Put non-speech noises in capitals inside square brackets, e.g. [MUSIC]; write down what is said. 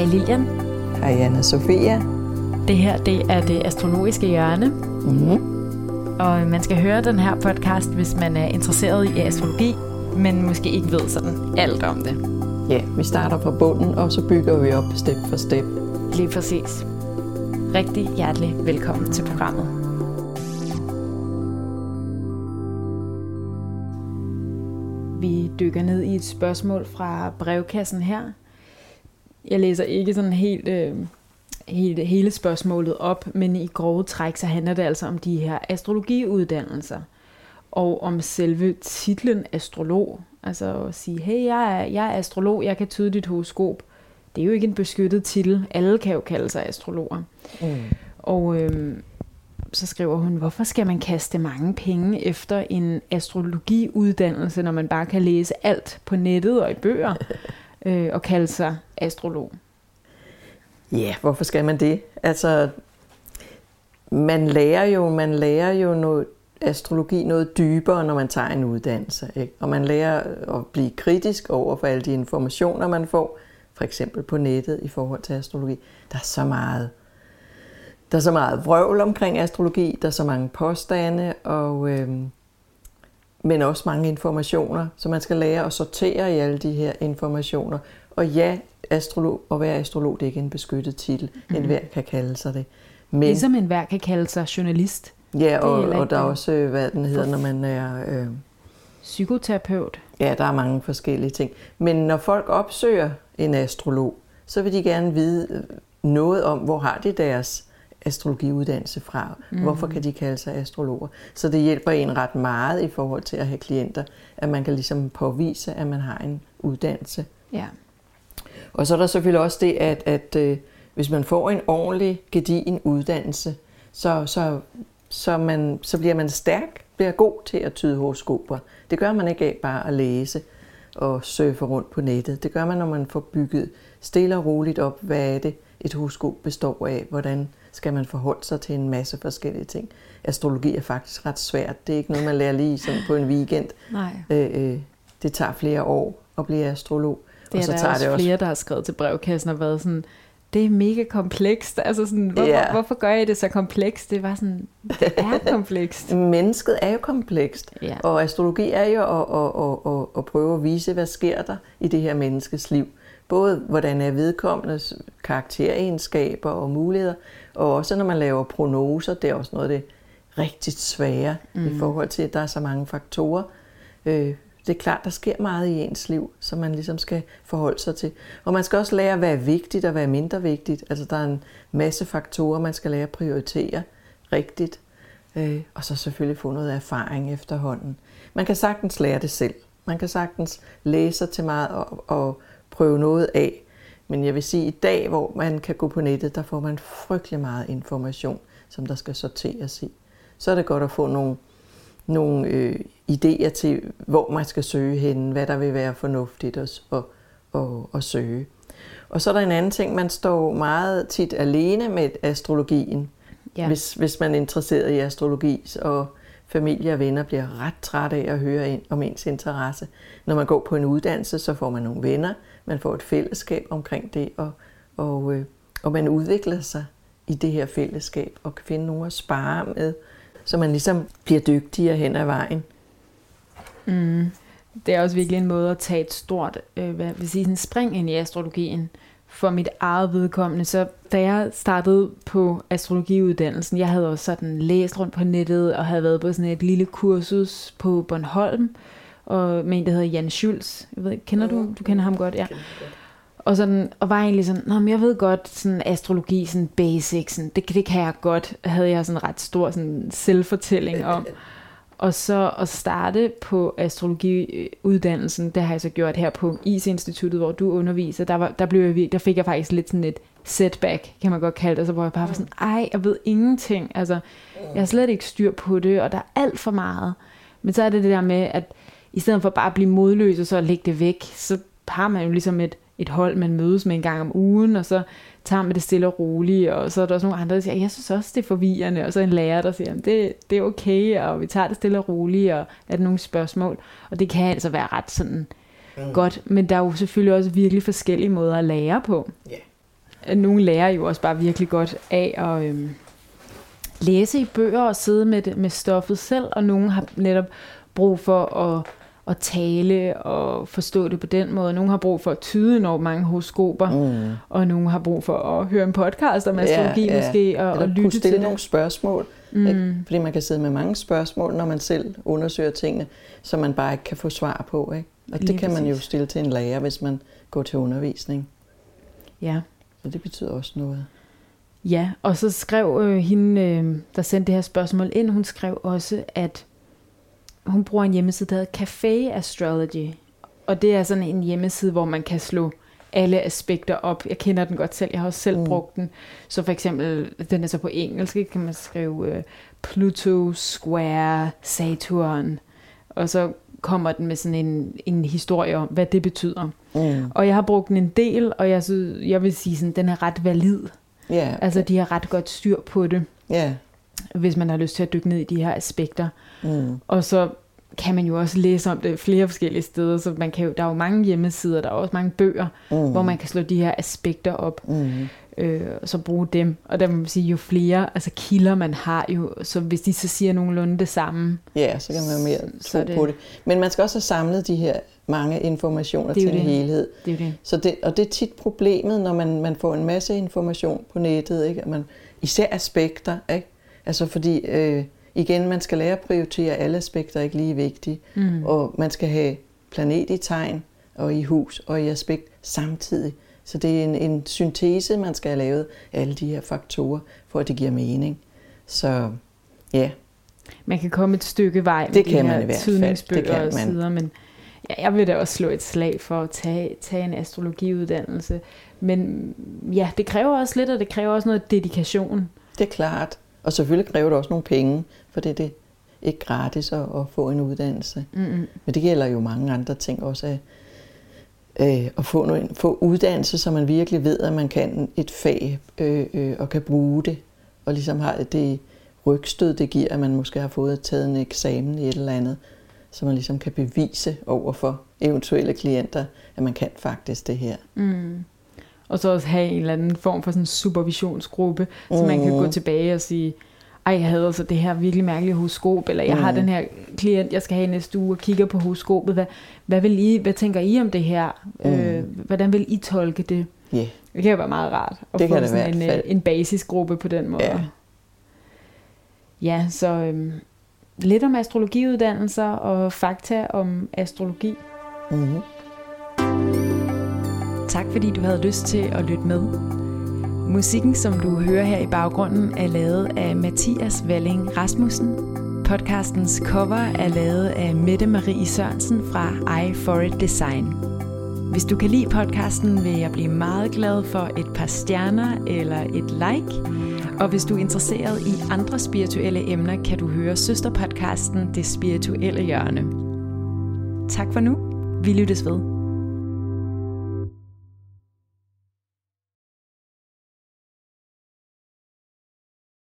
Hej Lilian. Hej Anna Sofia. Det her det er det astrologiske hjørne. Mm-hmm. Og man skal høre den her podcast, hvis man er interesseret i astrologi, men måske ikke ved sådan alt om det. Ja, vi starter fra bunden, og så bygger vi op step for step. Lige præcis. Rigtig hjertelig velkommen til programmet. Vi dykker ned i et spørgsmål fra brevkassen her. Jeg læser ikke sådan helt, øh, helt hele spørgsmålet op, men i grove træk så handler det altså om de her astrologiuddannelser og om selve titlen astrolog. Altså at sige, hey, jeg er, jeg er astrolog, jeg kan tyde dit horoskop. Det er jo ikke en beskyttet titel. Alle kan jo kalde sig astrologer. Mm. Og øhm, så skriver hun, hvorfor skal man kaste mange penge efter en astrologiuddannelse, når man bare kan læse alt på nettet og i bøger, [LAUGHS] øh, og kalde sig astrolog? Ja, hvorfor skal man det? Altså, man lærer jo, man lærer jo noget astrologi noget dybere, når man tager en uddannelse. Ikke? Og man lærer at blive kritisk over for alle de informationer, man får, for eksempel på nettet i forhold til astrologi. Der er så meget, der er så meget vrøvl omkring astrologi, der er så mange påstande, og, øhm, men også mange informationer, så man skal lære at sortere i alle de her informationer. Og ja, astrolog, at være astrolog, det er ikke en beskyttet titel. Mm. En hver kan kalde sig det. Men, ligesom en hver kan kalde sig journalist. Ja, og, og der er også, øh, hvad den hedder, når man er... Øh, Psykoterapeut. Ja, der er mange forskellige ting. Men når folk opsøger en astrolog, så vil de gerne vide noget om, hvor har de deres astrologiuddannelse fra. Mm. Hvorfor kan de kalde sig astrologer? Så det hjælper en ret meget i forhold til at have klienter, at man kan ligesom påvise, at man har en uddannelse. Ja. Og så er der selvfølgelig også det, at, at øh, hvis man får en ordentlig, gedigen uddannelse, så, så, så, man, så bliver man stærk, bliver god til at tyde horoskoper. Det gør man ikke af bare at læse og surfe rundt på nettet. Det gør man, når man får bygget stille og roligt op, hvad er det, et horoskop består af, hvordan skal man forholde sig til en masse forskellige ting. Astrologi er faktisk ret svært. Det er ikke noget, man lærer lige sådan på en weekend. Nej. Øh, øh, det tager flere år at blive astrolog. Det er og så der tager også det også flere, der har skrevet til brevkassen og været sådan, det er mega komplekst. Altså sådan, hvorfor, ja. hvorfor gør I det så komplekst? Det var sådan, det er [LAUGHS] komplekst. Mennesket er jo komplekst. Ja. Og astrologi er jo at, at, at, at, at prøve at vise, hvad sker der i det her menneskes liv. Både hvordan er vedkommendes karakteregenskaber og muligheder, og også når man laver prognoser, det er også noget af det rigtig svære mm. i forhold til, at der er så mange faktorer. Øh, det er klart, der sker meget i ens liv, som man ligesom skal forholde sig til. Og man skal også lære, hvad er vigtigt og hvad er mindre vigtigt. Altså der er en masse faktorer, man skal lære at prioritere rigtigt. Øh, og så selvfølgelig få noget erfaring efterhånden. Man kan sagtens lære det selv. Man kan sagtens læse til meget og, og prøve noget af. Men jeg vil sige, at i dag, hvor man kan gå på nettet, der får man frygtelig meget information, som der skal sorteres i. Så er det godt at få nogle, nogle øh, idéer til, hvor man skal søge hen, hvad der vil være fornuftigt at, at, at, at søge. Og så er der en anden ting, man står meget tit alene med astrologien, ja. hvis, hvis man er interesseret i astrologi, og familie og venner bliver ret trætte af at høre ind om ens interesse. Når man går på en uddannelse, så får man nogle venner, man får et fællesskab omkring det, og, og, øh, og man udvikler sig i det her fællesskab, og kan finde nogen at spare med, så man ligesom bliver dygtigere hen ad vejen. Mm. Det er også virkelig en måde at tage et stort øh, hvad vil sige, en spring ind i astrologien for mit eget vedkommende. Så da jeg startede på astrologiuddannelsen, jeg havde også sådan læst rundt på nettet og havde været på sådan et lille kursus på Bornholm, og med en, der hedder Jan Schulz. Jeg ved, kender du? Du kender ham godt, ja. Og, sådan, og var egentlig sådan, Nå, men jeg ved godt, sådan astrologi, sådan basic, sådan, det, det kan jeg godt, havde jeg sådan ret stor sådan selvfortælling om. [LAUGHS] Og så at starte på astrologiuddannelsen, det har jeg så gjort her på IS-instituttet, hvor du underviser, der, var, der, blev jeg, der fik jeg faktisk lidt sådan et setback, kan man godt kalde det, så hvor jeg bare var sådan, ej, jeg ved ingenting, altså, jeg har slet ikke styr på det, og der er alt for meget. Men så er det det der med, at i stedet for bare at blive modløs og så lægge det væk, så har man jo ligesom et, et hold, man mødes med en gang om ugen, og så tager man det stille og roligt, og så er der også nogle andre, der siger, jeg synes også, det er forvirrende, og så en lærer, der siger, det, det er okay, og vi tager det stille og roligt, og er der nogle spørgsmål, og det kan altså være ret sådan mm. godt, men der er jo selvfølgelig også virkelig forskellige måder at lære på. Ja, Nogle lærer jo også bare virkelig godt af at øhm, læse i bøger og sidde med, det, med stoffet selv, og nogle har netop brug for at, at tale og forstå det på den måde. Nogle har brug for at tyde enormt mange horoskoper, mm. og nogle har brug for at høre en podcast om astrologi ja, ja. måske, og, og lytte til det. nogle spørgsmål, mm. ikke? fordi man kan sidde med mange spørgsmål, når man selv undersøger tingene, som man bare ikke kan få svar på. Ikke? Og Lige det kan præcis. man jo stille til en lærer, hvis man går til undervisning. Ja. Så det betyder også noget. Ja, og så skrev øh, hende, øh, der sendte det her spørgsmål ind, hun skrev også, at hun bruger en hjemmeside, der hedder Café Astrology. Og det er sådan en hjemmeside, hvor man kan slå alle aspekter op. Jeg kender den godt selv, jeg har også selv mm. brugt den. Så for eksempel, den er så på engelsk, kan man skrive uh, Pluto, Square, Saturn. Og så kommer den med sådan en, en historie om, hvad det betyder. Mm. Og jeg har brugt den en del, og jeg, synes, jeg vil sige, sådan, den er ret valid. Yeah. Altså, de har ret godt styr på det. Yeah. Hvis man har lyst til at dykke ned i de her aspekter. Mm. Og så kan man jo også læse om det flere forskellige steder, så man kan jo, der er jo mange hjemmesider, der er også mange bøger, mm. hvor man kan slå de her aspekter op, mm. øh, og så bruge dem. Og der må man sige, jo flere altså kilder man har jo, så hvis de så siger nogenlunde det samme. Ja, så kan man jo mere tro det, på det. Men man skal også have samlet de her mange informationer til en det. helhed. Det er det. Så det, og det er tit problemet, når man, man får en masse information på nettet, ikke? man, især aspekter, ikke? Altså fordi... Øh, igen, man skal lære at prioritere alle aspekter, er ikke lige vigtige. Mm. Og man skal have planet i tegn og i hus og i aspekt samtidig. Så det er en, en syntese, man skal have lavet af alle de her faktorer, for at det giver mening. Så ja. Man kan komme et stykke vej med det de kan her man i hvert fald. Det kan og sider, men ja, jeg vil da også slå et slag for at tage, tage en astrologiuddannelse. Men ja, det kræver også lidt, og det kræver også noget dedikation. Det er klart. Og selvfølgelig kræver det også nogle penge, for det er det ikke gratis at, at få en uddannelse. Mm-hmm. Men det gælder jo mange andre ting også. At, øh, at få, noget, få uddannelse, så man virkelig ved, at man kan et fag øh, øh, og kan bruge det. Og ligesom har det rygstød, det giver, at man måske har fået taget en eksamen i et eller andet, så man ligesom kan bevise over for eventuelle klienter, at man kan faktisk det her. Mm og så også have en eller anden form for sådan en supervisionsgruppe, mm. så man kan gå tilbage og sige, ej, jeg havde altså det her virkelig mærkelige horoskop, eller jeg mm. har den her klient, jeg skal have næste uge, og kigger på horoskopet. Hvad, hvad, vil I, hvad tænker I om det her? Mm. Øh, hvordan vil I tolke det? Yeah. Det kan være meget rart at det få sådan en, øh, en basisgruppe på den måde. Yeah. Ja, så øhm, lidt om astrologiuddannelser og fakta om astrologi. Mm-hmm. Tak fordi du havde lyst til at lytte med. Musikken, som du hører her i baggrunden, er lavet af Mathias Valling Rasmussen. Podcastens cover er lavet af Mette Marie Sørensen fra I For It Design. Hvis du kan lide podcasten, vil jeg blive meget glad for et par stjerner eller et like. Og hvis du er interesseret i andre spirituelle emner, kan du høre søsterpodcasten Det Spirituelle Hjørne. Tak for nu. Vi lyttes ved.